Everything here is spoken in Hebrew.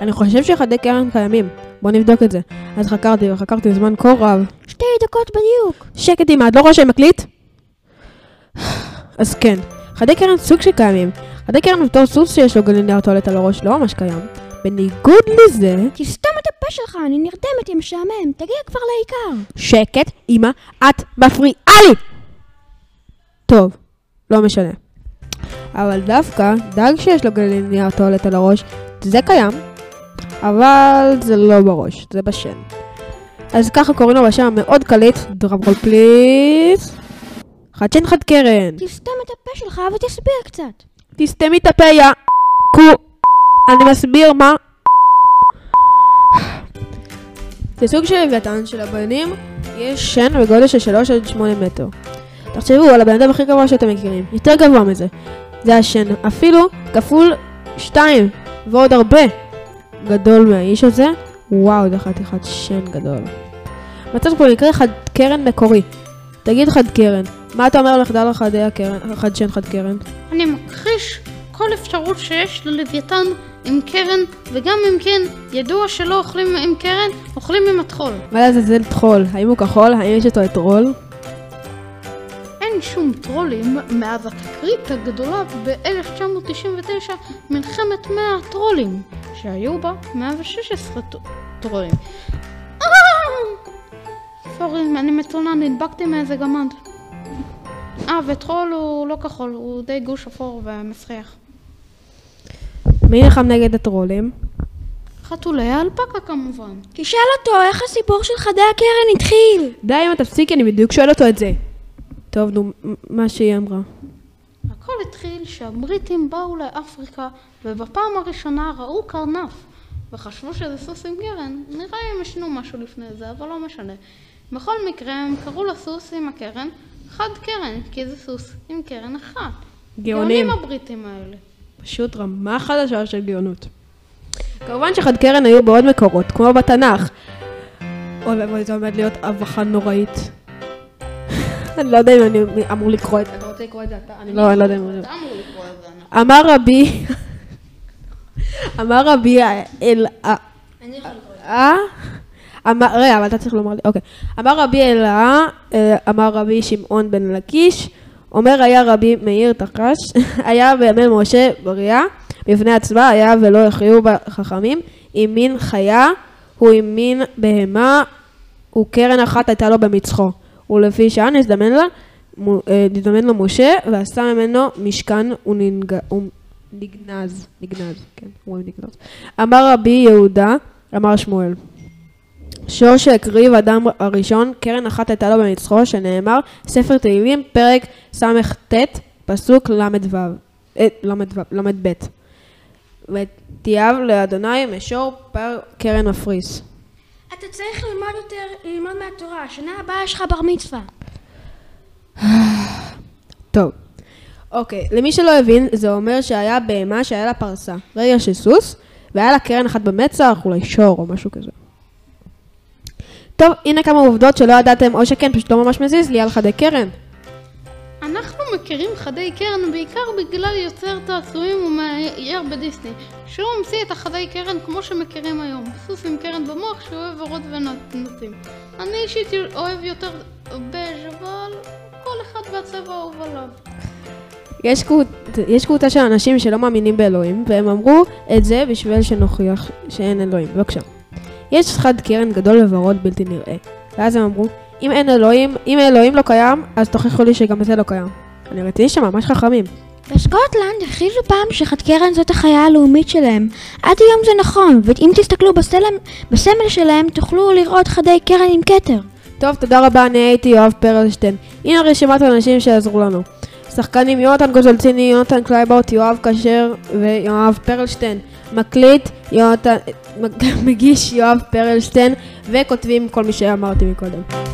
אני חושב שחדי קרן קיימים. בוא נבדוק את זה. אז חקרתי וחקרתי זמן כה רב. שתי דקות בדיוק. שקט אמא, את לא רואה שאני מקליט? אז כן, חדי קרן סוג שקיימים. חדי קרן בתור סוס שיש לו גלינר טואלט על הראש לא ממש קיים. בניגוד לזה... תסתום את הפה שלך, אני נרדמת, יא משעמם. תגיע כבר לעיקר. שקט, אמא, את מפריעה לי! טוב, לא משנה. אבל דווקא דג שיש לו גלינר טואלט על הראש, זה קיים, אבל זה לא בראש, זה בשן. אז ככה קוראים לו בשם המאוד קליט, דרמרול פליז. חד שן חד קרן. תסתום את הפה שלך ותסביר קצת. תסתמי את הפה, יא קו. אני מסביר מה... זה סוג של לוויתן שלבנים יש שן בגודל של 3 עד 8 מטר. תחשבו על הבן אדם הכי גבוה שאתם מכירים, יותר גבוה מזה. זה השן, אפילו כפול 2 ועוד הרבה גדול מהאיש הזה. וואו, זה חתיכת שן גדול. מצאת פה מקרה חד קרן מקורי. תגיד חד קרן, מה אתה אומר על מחדל החדי הקרן, חד שן חד קרן? אני מכחיש כל אפשרות שיש ללוויתן עם קרן, וגם אם כן, ידוע שלא אוכלים עם קרן, אוכלים עם הטחול. מה לעזאזל טחול? האם הוא כחול? האם יש איתו את רול? אין שום טרולים מאז התקרית הגדולה ב-1999, מלחמת 100 הטרולים, שהיו בה 116 ט- טרולים. סורי, אני מצונן, נדבקתי מאיזה גמד. אה, וטרול הוא לא כחול, הוא די גוש אפור ומסריח. מי נלחם נגד הטרולים? חתולי האלפקה כמובן. תשאל אותו איך הסיפור של חדי הקרן התחיל. די אם תפסיקי, אני בדיוק שואל אותו את זה. טוב, נו, מה שהיא אמרה. הכל התחיל שהבריטים באו לאפריקה ובפעם הראשונה ראו קרנף וחשבו שזה סוס עם קרן. נראה אם ישנו משהו לפני זה, אבל לא משנה. בכל מקרה הם קראו לסוס עם הקרן חד קרן, כי זה סוס עם קרן אחת. גאונים. הבריטים האלה. פשוט רמה חדשה של גאונות. כמובן שחד קרן היו בעוד מקורות, כמו בתנ"ך. אוי ואבוי, זה עומד להיות הבכה נוראית. אני לא יודע אם אני אמור לקרוא את זה. רוצה לקרוא את זה אתה? אני לא אני לא יודע אם... אתה אמור לקרוא את זה. אמר רבי... אמר רבי אל... אה? אמר, רגע, אבל אתה צריך לומר לי, אוקיי. אמר רבי אלאה, אה, אמר רבי שמעון בן לקיש, אומר היה רבי מאיר תחש, היה בימי משה בריאה, בפני עצמה היה ולא יחיו חכמים, אם מין חיה, הוא עם מין בהמה, וקרן אחת הייתה לו במצחו. ולפי שעה נזדמן לה, אה, נזדמן לו משה, ועשה ממנו משכן ונגנז, נגנז, כן, אומרים נגנז. אמר רבי יהודה, אמר שמואל. שור שהקריב אדם הראשון, קרן אחת הייתה לו במצחו, שנאמר, ספר תהילים, פרק סט, פסוק ל"ו, אה, ל"ו, ל"ב. ותיאב לאדוני משור פר קרן מפריס. אתה צריך ללמוד יותר, ללמוד מהתורה. שנה הבאה יש לך בר מצווה. טוב. אוקיי, למי שלא הבין, זה אומר שהיה בהמה שהיה לה פרסה, רגע של סוס, והיה לה קרן אחת במצח, אולי שור או משהו כזה. טוב, הנה כמה עובדות שלא ידעתם, או שכן, פשוט לא ממש מזיז לי על חדי קרן. אנחנו מכירים חדי קרן בעיקר בגלל יוצר תעצועים ומאייר בדיסני, שהוא המציא את החדי קרן כמו שמכירים היום, סוס עם קרן במוח שאוהב ורוד ונוצים. אני אישית אוהב יותר בז' אבל כל אחד והצבע האהוב עליו. יש, קבוצ... יש קבוצה של אנשים שלא מאמינים באלוהים, והם אמרו את זה בשביל שנוכיח שאין אלוהים. בבקשה. יש חד קרן גדול וורוד בלתי נראה. ואז הם אמרו, אם אין אלוהים, אם אלוהים לא קיים, אז תוכיחו לי שגם זה לא קיים. אני ראיתי שם ממש חכמים. בסקוטלנד הכריזו פעם שחד קרן זאת החיה הלאומית שלהם. עד היום זה נכון, ואם תסתכלו בסלם, בסמל שלהם תוכלו לראות חדי קרן עם כתר. טוב, תודה רבה, אני הייתי יואב פרלשטיין. הנה רשימת האנשים שיעזרו לנו. שחקנים יונתן גוזלציני, יונתן קלייבאוט, יואב כשר ויואב פרלשטיין. מקליט, יונתן, מגיש יואב פרלשטיין, וכותבים כל מי שאמרתי מקודם.